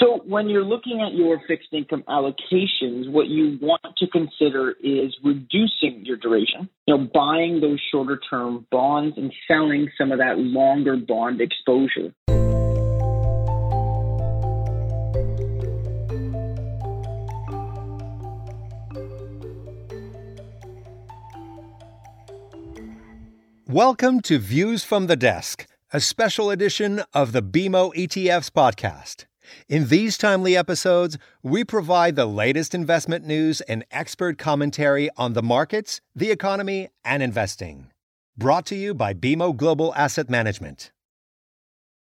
So when you're looking at your fixed income allocations, what you want to consider is reducing your duration, you know, buying those shorter term bonds and selling some of that longer bond exposure. Welcome to Views from the Desk, a special edition of the BMO ETFs podcast. In these timely episodes, we provide the latest investment news and expert commentary on the markets, the economy, and investing. Brought to you by BMO Global Asset Management.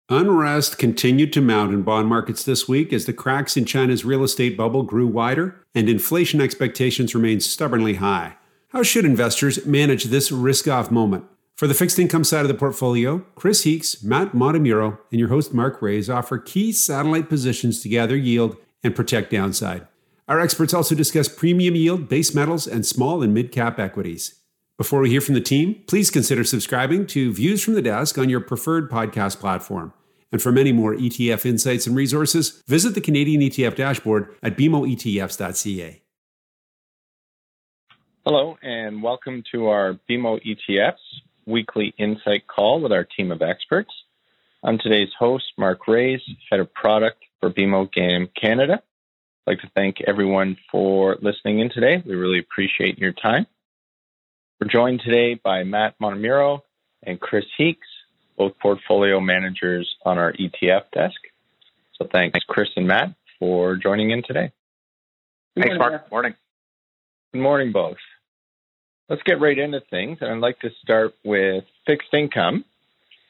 Unrest continued to mount in bond markets this week as the cracks in China's real estate bubble grew wider and inflation expectations remained stubbornly high. How should investors manage this risk off moment? For the fixed income side of the portfolio, Chris Heakes, Matt Montemurro, and your host Mark Raes offer key satellite positions to gather yield and protect downside. Our experts also discuss premium yield, base metals, and small and mid cap equities. Before we hear from the team, please consider subscribing to Views from the Desk on your preferred podcast platform. And for many more ETF insights and resources, visit the Canadian ETF dashboard at bmoetfs.ca. Hello, and welcome to our BMO ETFs weekly insight call with our team of experts. I'm today's host, Mark Raes, Head of Product for BMO GAM Canada. I'd like to thank everyone for listening in today. We really appreciate your time. We're joined today by Matt Montemurro and Chris Heakes, both portfolio managers on our ETF desk. So thanks, Chris and Matt, for joining in today. Thanks, Mark. Good Morning. Good morning, both. Let's get right into things. And I'd like to start with fixed income,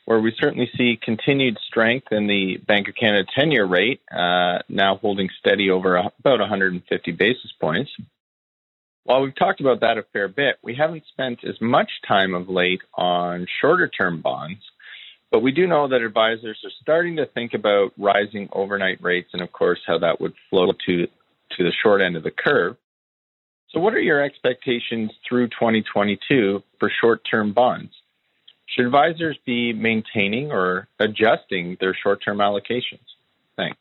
where we certainly see continued strength in the Bank of Canada 10 year rate, uh, now holding steady over about 150 basis points. While we've talked about that a fair bit, we haven't spent as much time of late on shorter term bonds, but we do know that advisors are starting to think about rising overnight rates and, of course, how that would flow to, to the short end of the curve. So, what are your expectations through 2022 for short term bonds? Should advisors be maintaining or adjusting their short term allocations? Thanks.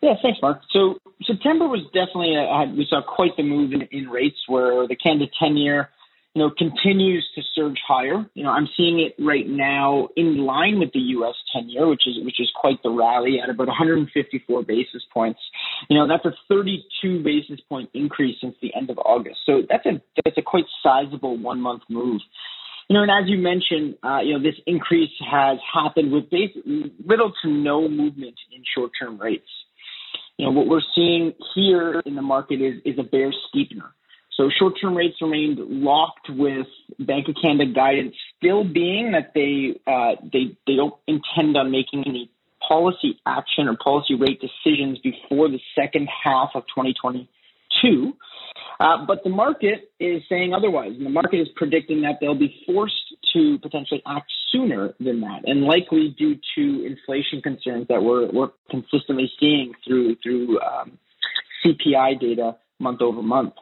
Yeah, thanks, Mark. So September was definitely a, we saw quite the move in, in rates where the Canada 10 year you know, continues to surge higher. You know, I'm seeing it right now in line with the U.S. 10-year, which is which is quite the rally at about 154 basis points. You know, that's a 32 basis point increase since the end of August. So that's a that's a quite sizable one-month move. You know, and as you mentioned, uh, you know, this increase has happened with basically little to no movement in short-term rates. You know, what we're seeing here in the market is is a bear steepener. So short-term rates remained locked with Bank of Canada guidance still being that they uh, they they don't intend on making any policy action or policy rate decisions before the second half of 2022. Uh, but the market is saying otherwise, and the market is predicting that they'll be forced to potentially act sooner than that, and likely due to inflation concerns that we're we're consistently seeing through through um, CPI data month over month.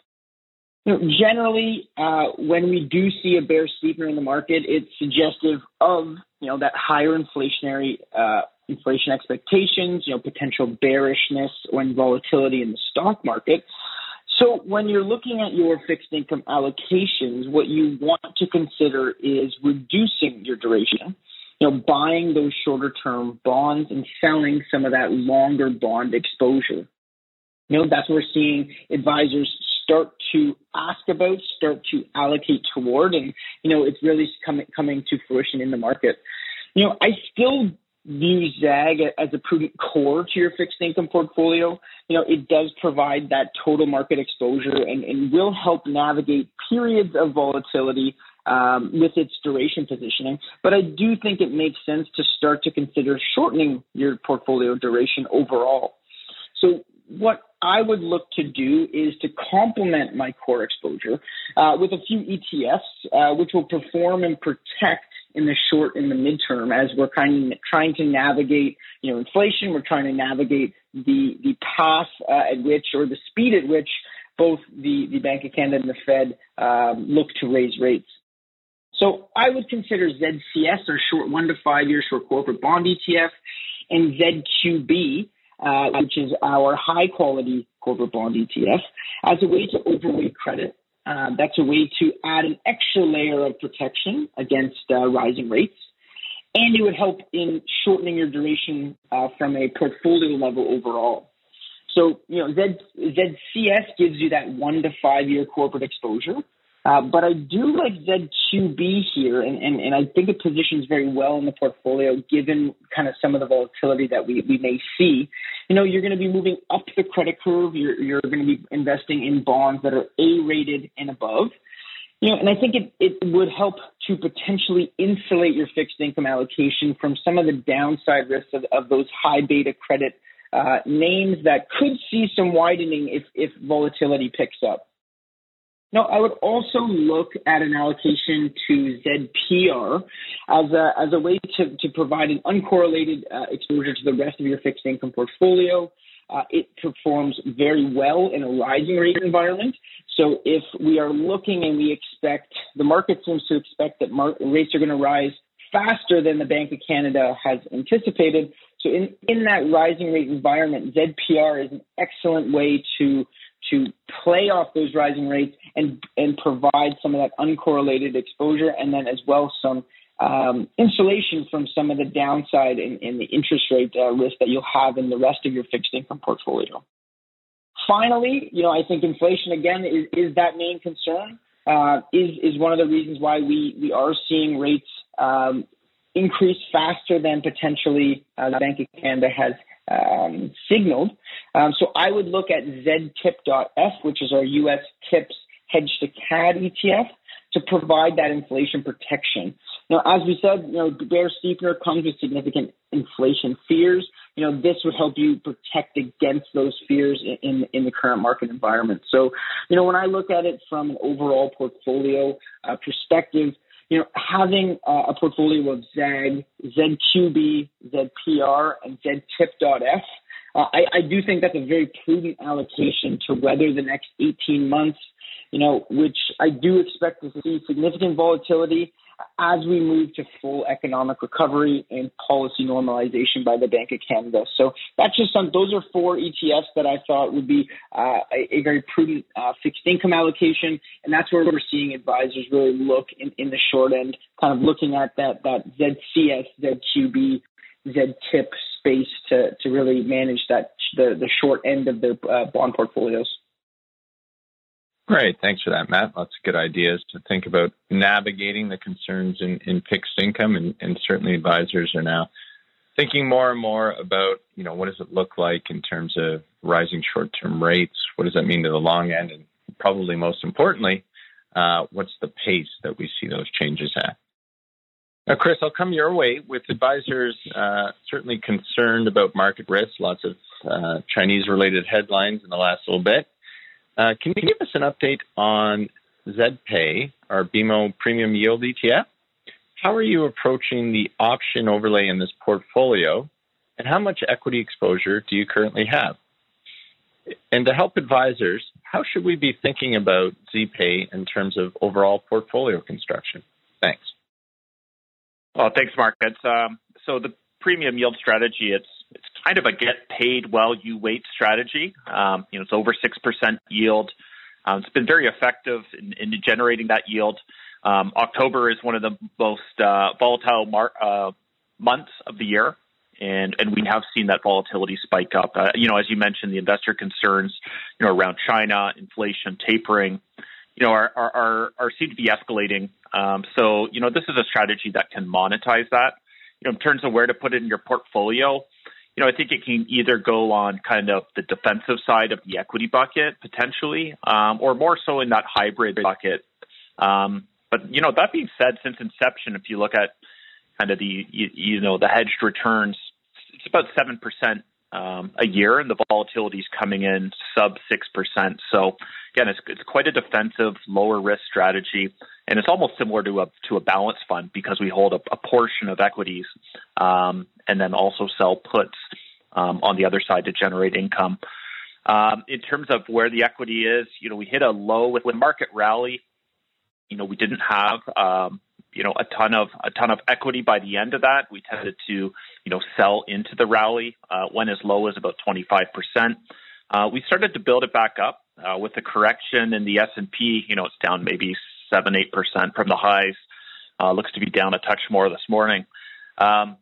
You know, generally, uh, when we do see a bear steepener in the market, it's suggestive of you know that higher inflationary uh, inflation expectations, you know, potential bearishness or volatility in the stock market. So when you're looking at your fixed income allocations, what you want to consider is reducing your duration. You know, buying those shorter term bonds and selling some of that longer bond exposure. You know, that's what we're seeing advisors start to ask about, start to allocate toward, and you know it's really coming coming to fruition in the market. You know, I still view ZAG as a prudent core to your fixed income portfolio. You know, it does provide that total market exposure and, and will help navigate periods of volatility um, with its duration positioning. But I do think it makes sense to start to consider shortening your portfolio duration overall. So what I would look to do is to complement my core exposure uh, with a few ETFs, uh, which will perform and protect in the short and the midterm as we're kind of trying to navigate, you know, inflation. We're trying to navigate the the path uh, at which or the speed at which both the, the Bank of Canada and the Fed um, look to raise rates. So I would consider ZCS, our short one to five year short corporate bond ETF, and ZQB uh, which is our high quality corporate bond ETF, as a way to overweight credit. Uh, that's a way to add an extra layer of protection against uh, rising rates. And it would help in shortening your duration uh, from a portfolio level overall. So, you know, Z, ZCS gives you that one to five year corporate exposure. Uh, but I do like ZQB here, and, and, and I think it positions very well in the portfolio given kind of some of the volatility that we, we may see. You know, you're going to be moving up the credit curve. You're, you're going to be investing in bonds that are A rated and above. You know, and I think it, it would help to potentially insulate your fixed income allocation from some of the downside risks of, of those high beta credit uh, names that could see some widening if, if volatility picks up. No, I would also look at an allocation to ZPR as a, as a way to, to provide an uncorrelated uh, exposure to the rest of your fixed income portfolio. Uh, it performs very well in a rising rate environment. So if we are looking and we expect, the market seems to expect that mar- rates are going to rise faster than the Bank of Canada has anticipated. So in, in that rising rate environment, ZPR is an excellent way to to play off those rising rates and and provide some of that uncorrelated exposure, and then as well some um, insulation from some of the downside in, in the interest rate uh, risk that you'll have in the rest of your fixed income portfolio. Finally, you know, I think inflation again is, is that main concern. Uh, is is one of the reasons why we we are seeing rates um, increase faster than potentially uh, the Bank of Canada has um, signaled. Um, so I would look at ZTIP.F, which is our U.S. TIPS hedge to CAD ETF, to provide that inflation protection. Now, as we said, you know, bear steepener comes with significant inflation fears. You know, this would help you protect against those fears in, in, the current market environment. So, you know, when I look at it from an overall portfolio uh, perspective, you know, having uh, a portfolio of ZAG, ZQB, ZPR, and ZTIP.F, uh, I, I do think that's a very prudent allocation to weather the next 18 months, you know, which I do expect to see significant volatility as we move to full economic recovery and policy normalization by the Bank of Canada. So that's just some, those are four ETFs that I thought would be uh, a, a, very prudent uh, fixed income allocation. And that's where we're seeing advisors really look in, in the short end, kind of looking at that, that ZCS, ZQB, ZTIP space to, to really manage that, the, the short end of their uh, bond portfolios. Great. Thanks for that, Matt. Lots of good ideas to think about navigating the concerns in, in fixed income. And, and certainly advisors are now thinking more and more about, you know, what does it look like in terms of rising short-term rates? What does that mean to the long end? And probably most importantly, uh, what's the pace that we see those changes at? Now, Chris, I'll come your way with advisors uh, certainly concerned about market risk. Lots of uh, Chinese-related headlines in the last little bit. Uh, can you give us an update on ZPay, our BMO Premium Yield ETF? How are you approaching the option overlay in this portfolio, and how much equity exposure do you currently have? And to help advisors, how should we be thinking about ZPay in terms of overall portfolio construction? Thanks. Well, thanks, Mark. Um, so the premium yield strategy, it's it's kind of a get paid while you wait strategy. Um, you know, it's over six percent yield. Um, it's been very effective in, in generating that yield. Um, October is one of the most uh, volatile mar- uh, months of the year, and and we have seen that volatility spike up. Uh, you know, as you mentioned, the investor concerns, you know, around China, inflation, tapering, you know, are are are, are seem to be escalating. Um, so, you know, this is a strategy that can monetize that. You know, in terms of where to put it in your portfolio, you know, I think it can either go on kind of the defensive side of the equity bucket potentially, um, or more so in that hybrid bucket. Um, but you know, that being said, since inception, if you look at kind of the you, you know the hedged returns, it's about seven percent um, a year, and the volatility is coming in sub six percent. So again, it's, it's quite a defensive, lower risk strategy, and it's almost similar to a to a balance fund because we hold a, a portion of equities um, and then also sell puts um, on the other side to generate income. Um, in terms of where the equity is, you know, we hit a low with the market rally. You know, we didn't have um, you know a ton of a ton of equity by the end of that. We tended to you know sell into the rally uh, when as low as about 25 percent. Uh, we started to build it back up uh, with the correction in the S and P. You know, it's down maybe seven eight percent from the highs. Uh, looks to be down a touch more this morning. Um,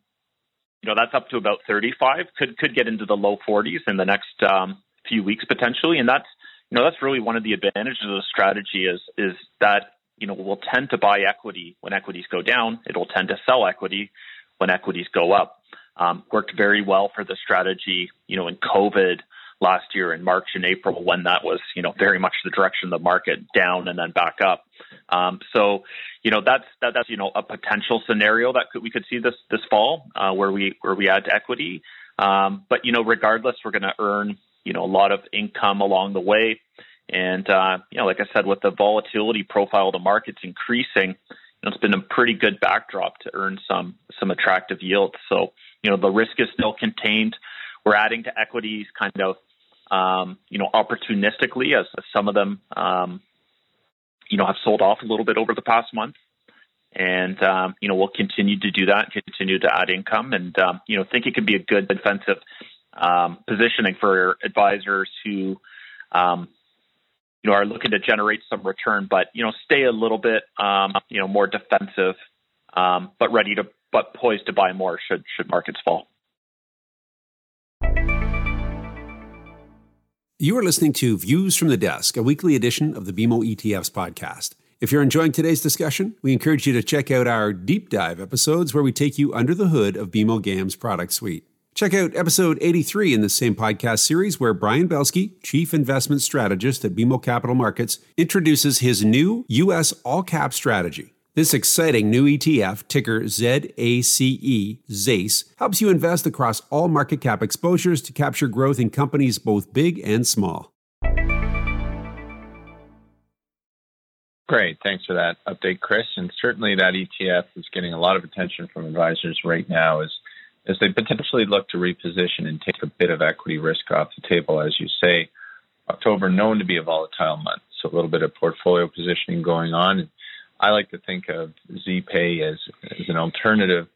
you know, that's up to about 35. Could could get into the low 40s in the next um, few weeks potentially, and that's you know that's really one of the advantages of the strategy is is that you know, we'll tend to buy equity when equities go down. It'll tend to sell equity when equities go up. Um, worked very well for the strategy, you know, in COVID last year in March and April when that was, you know, very much the direction of the market down and then back up. Um, so, you know, that's that, that's you know a potential scenario that could, we could see this this fall uh, where we where we add to equity. Um, but you know, regardless, we're going to earn you know a lot of income along the way. And uh, you know, like I said, with the volatility profile of the markets increasing, you know, it's been a pretty good backdrop to earn some some attractive yields. So you know, the risk is still contained. We're adding to equities kind of um, you know opportunistically as, as some of them um, you know have sold off a little bit over the past month. And um, you know we'll continue to do that, continue to add income, and um, you know think it could be a good defensive um, positioning for advisors who um, you know, are looking to generate some return, but you know, stay a little bit, um, you know, more defensive, um, but ready to, but poised to buy more should should markets fall. You are listening to Views from the Desk, a weekly edition of the BMO ETFs podcast. If you're enjoying today's discussion, we encourage you to check out our deep dive episodes where we take you under the hood of BMO GAM's product suite. Check out episode 83 in the same podcast series where Brian Belski, Chief Investment Strategist at BMO Capital Markets, introduces his new U.S. all cap strategy. This exciting new ETF, ticker ZACE, ZACE, helps you invest across all market cap exposures to capture growth in companies both big and small. Great. Thanks for that update, Chris. And certainly that ETF is getting a lot of attention from advisors right now as as they potentially look to reposition and take a bit of equity risk off the table. As you say, October known to be a volatile month, so a little bit of portfolio positioning going on. I like to think of ZPay as, as an alternative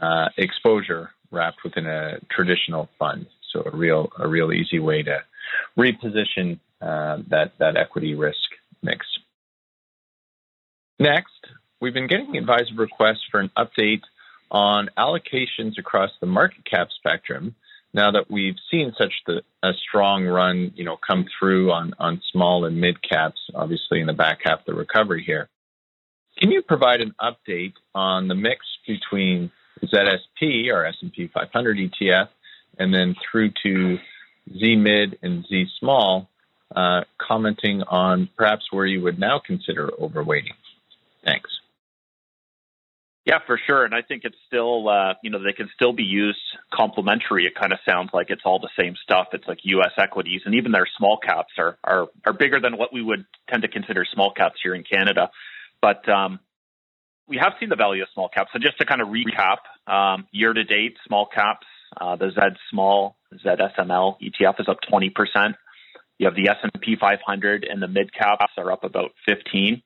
uh, exposure wrapped within a traditional fund. So a real a real easy way to reposition uh, that that equity risk mix. Next, we've been getting advisor requests for an update on allocations across the market cap spectrum now that we've seen such the, a strong run, you know, come through on, on small and mid caps, obviously in the back half of the recovery here. Can you provide an update on the mix between ZSP, or S&P 500 ETF, and then through to Z mid and Z small, uh, commenting on perhaps where you would now consider overweighting? Thanks. Yeah, for sure. And I think it's still, uh, you know, they can still be used complementary. It kind of sounds like it's all the same stuff. It's like U.S. equities, and even their small caps are are, are bigger than what we would tend to consider small caps here in Canada. But um, we have seen the value of small caps. So just to kind of recap, um, year to date, small caps, uh, the Z Small ZSML ETF is up 20 percent. You have the S&P 500 and the mid caps are up about 15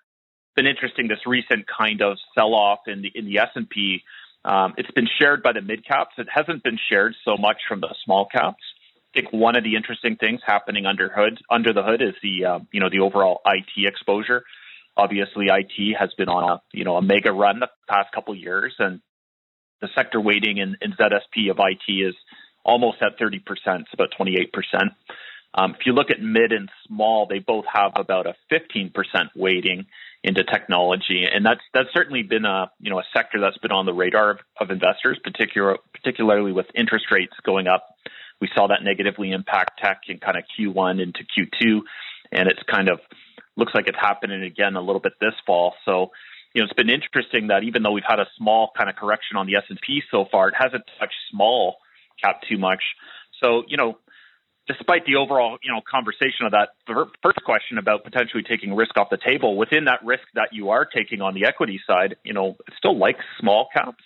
been interesting this recent kind of sell off in the in the S and P. Um, it's been shared by the mid caps. It hasn't been shared so much from the small caps. I think one of the interesting things happening under hood under the hood is the uh, you know the overall IT exposure. Obviously, IT has been on a you know a mega run the past couple years, and the sector weighting in, in ZSP of IT is almost at 30%, it's about 28%. Um, if you look at mid and small, they both have about a 15% weighting into technology, and that's that's certainly been a you know a sector that's been on the radar of, of investors, particular, particularly with interest rates going up. We saw that negatively impact tech in kind of Q1 into Q2, and it's kind of looks like it's happening again a little bit this fall. So, you know, it's been interesting that even though we've had a small kind of correction on the S and P so far, it hasn't touched small cap too much. So, you know, despite the overall you know conversation of that first question about potentially taking risk off the table, within that risk that you are taking on the equity side, you know, it still likes small caps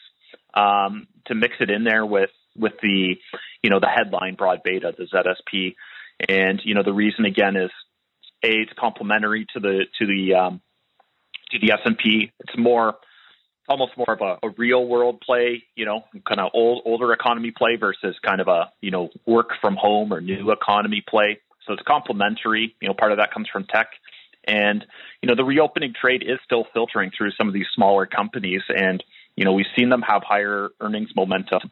um, to mix it in there with with the you know the headline broad beta, the ZSP, and you know the reason again is it's complementary to the to the um, to the S and P. It's more almost more of a, a real world play, you know, kind of old older economy play versus kind of a you know work from home or new economy play. So it's complementary. You know, part of that comes from tech, and you know the reopening trade is still filtering through some of these smaller companies, and you know we've seen them have higher earnings momentum.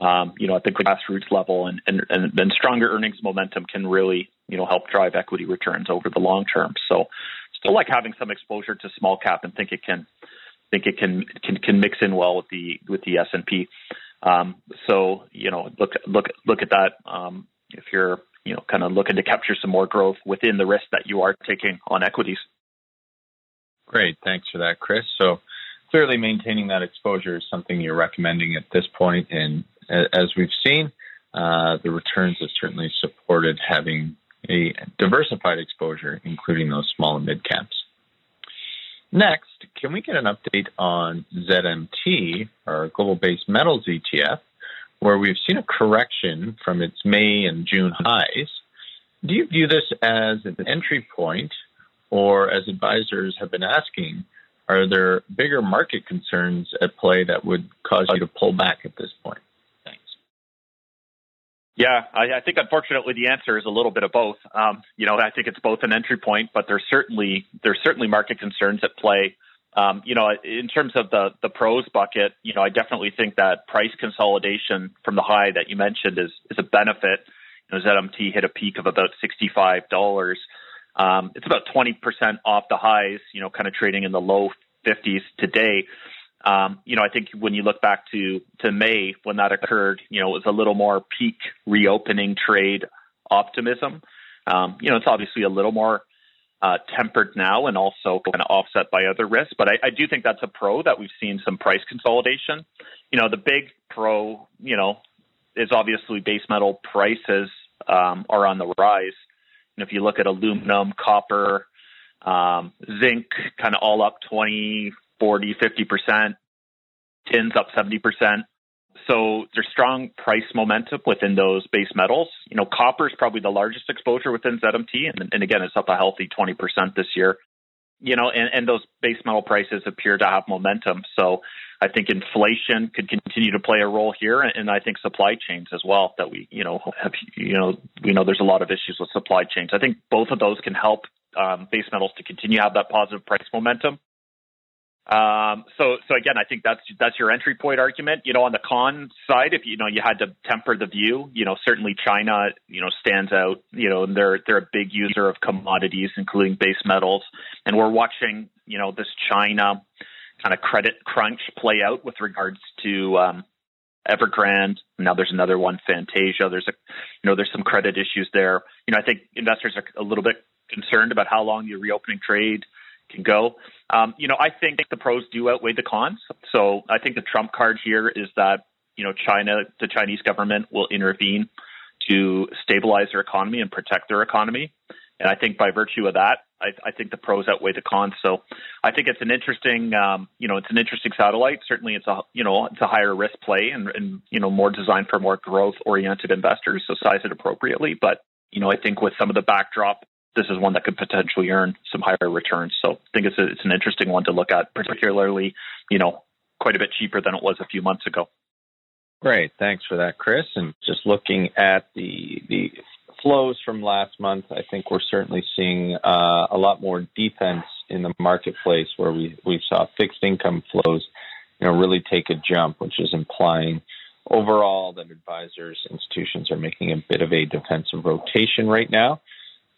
Um, you know, at the grassroots level, and, and and then stronger earnings momentum can really you know help drive equity returns over the long term. So, still like having some exposure to small cap, and think it can think it can can can mix in well with the with the S and P. Um, so you know, look look look at that. Um, if you're you know kind of looking to capture some more growth within the risk that you are taking on equities. Great, thanks for that, Chris. So clearly, maintaining that exposure is something you're recommending at this point. and as we've seen, uh, the returns have certainly supported having a diversified exposure, including those small and mid caps. Next, can we get an update on ZMT, our global base metals ETF, where we've seen a correction from its May and June highs? Do you view this as an entry point, or as advisors have been asking, are there bigger market concerns at play that would cause you to pull back at this point? Yeah, I, I, think unfortunately the answer is a little bit of both. Um, you know, I think it's both an entry point, but there's certainly there's certainly market concerns at play. Um, you know, in terms of the the pros bucket, you know, I definitely think that price consolidation from the high that you mentioned is is a benefit. You know, ZMT hit a peak of about sixty five dollars. Um, it's about twenty percent off the highs. You know, kind of trading in the low fifties today. Um, you know, I think when you look back to to May when that occurred, you know, it was a little more peak reopening trade optimism. Um, you know, it's obviously a little more uh, tempered now and also kind of offset by other risks. But I, I do think that's a pro that we've seen some price consolidation. You know, the big pro, you know, is obviously base metal prices um, are on the rise. And if you look at aluminum, copper, um, zinc, kind of all up 20, 40, 50%, tins up 70%. So there's strong price momentum within those base metals. You know, copper is probably the largest exposure within ZMT, and, and again, it's up a healthy 20% this year. You know, and, and those base metal prices appear to have momentum. So I think inflation could continue to play a role here, and I think supply chains as well. That we, you know, have, you know, we know there's a lot of issues with supply chains. I think both of those can help um, base metals to continue to have that positive price momentum. Um, so, so again, I think that's that's your entry point argument. You know, on the con side, if you know you had to temper the view, you know, certainly China, you know, stands out. You know, and they're they're a big user of commodities, including base metals, and we're watching, you know, this China kind of credit crunch play out with regards to um, Evergrande. Now there's another one, Fantasia. There's a, you know, there's some credit issues there. You know, I think investors are a little bit concerned about how long the reopening trade can go. Um, you know, I think the pros do outweigh the cons. So I think the trump card here is that you know China, the Chinese government will intervene to stabilize their economy and protect their economy. And I think by virtue of that, I, I think the pros outweigh the cons. So I think it's an interesting, um, you know, it's an interesting satellite. Certainly, it's a you know it's a higher risk play and, and you know more designed for more growth oriented investors. So size it appropriately. But you know, I think with some of the backdrop this is one that could potentially earn some higher returns. So I think it's a, it's an interesting one to look at, particularly you know quite a bit cheaper than it was a few months ago. Great, thanks for that, Chris. And just looking at the the flows from last month, I think we're certainly seeing uh, a lot more defense in the marketplace, where we we saw fixed income flows, you know, really take a jump, which is implying overall that advisors, institutions are making a bit of a defensive rotation right now.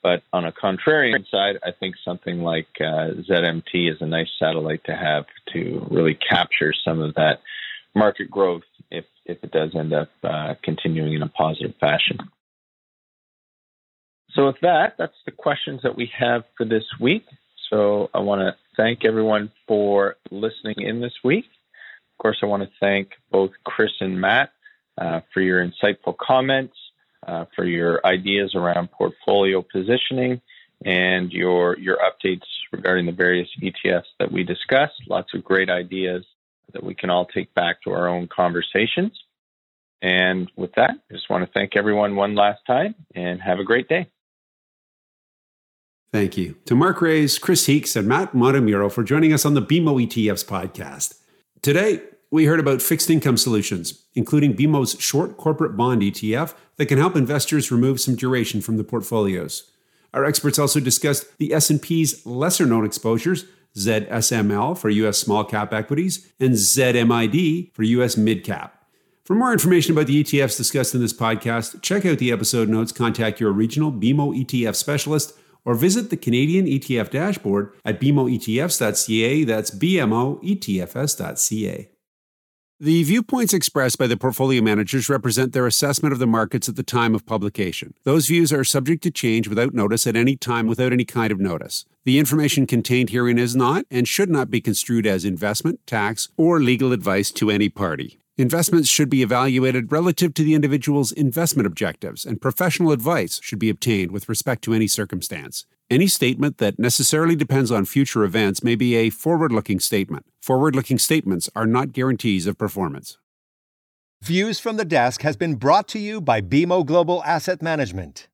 But on a contrarian side, I think something like uh, ZMT is a nice satellite to have to really capture some of that market growth if if it does end up uh, continuing in a positive fashion. So with that, that's the questions that we have for this week. So I want to thank everyone for listening in this week. Of course, I want to thank both Chris and Matt uh, for your insightful comments uh, for your ideas around portfolio positioning and your your updates regarding the various ETFs that we discussed. Lots of great ideas that we can all take back to our own conversations. And with that, I just want to thank everyone one last time and have a great day. Thank you to Mark Raes, Chris Heakes, and Matt Montemurro for joining us on the BMO ETFs podcast. Today, we heard about fixed income solutions, including BMO's short corporate bond ETF that can help investors remove some duration from the portfolios. Our experts also discussed the S&P's lesser-known exposures, ZSML for US small cap equities and ZMID for US mid cap. For more information about the ETFs discussed in this podcast, check out the episode notes, contact your regional BMO ETF specialist, or visit the Canadian ETF dashboard at bmoetfs.ca. That's bmoetfs.ca. The viewpoints expressed by the portfolio managers represent their assessment of the markets at the time of publication. Those views are subject to change without notice at any time without any kind of notice. The information contained herein is not and should not be construed as investment, tax, or legal advice to any party. Investments should be evaluated relative to the individual's investment objectives, and professional advice should be obtained with respect to any circumstance. Any statement that necessarily depends on future events may be a forward looking statement. Forward looking statements are not guarantees of performance. Views from the Desk has been brought to you by BMO Global Asset Management.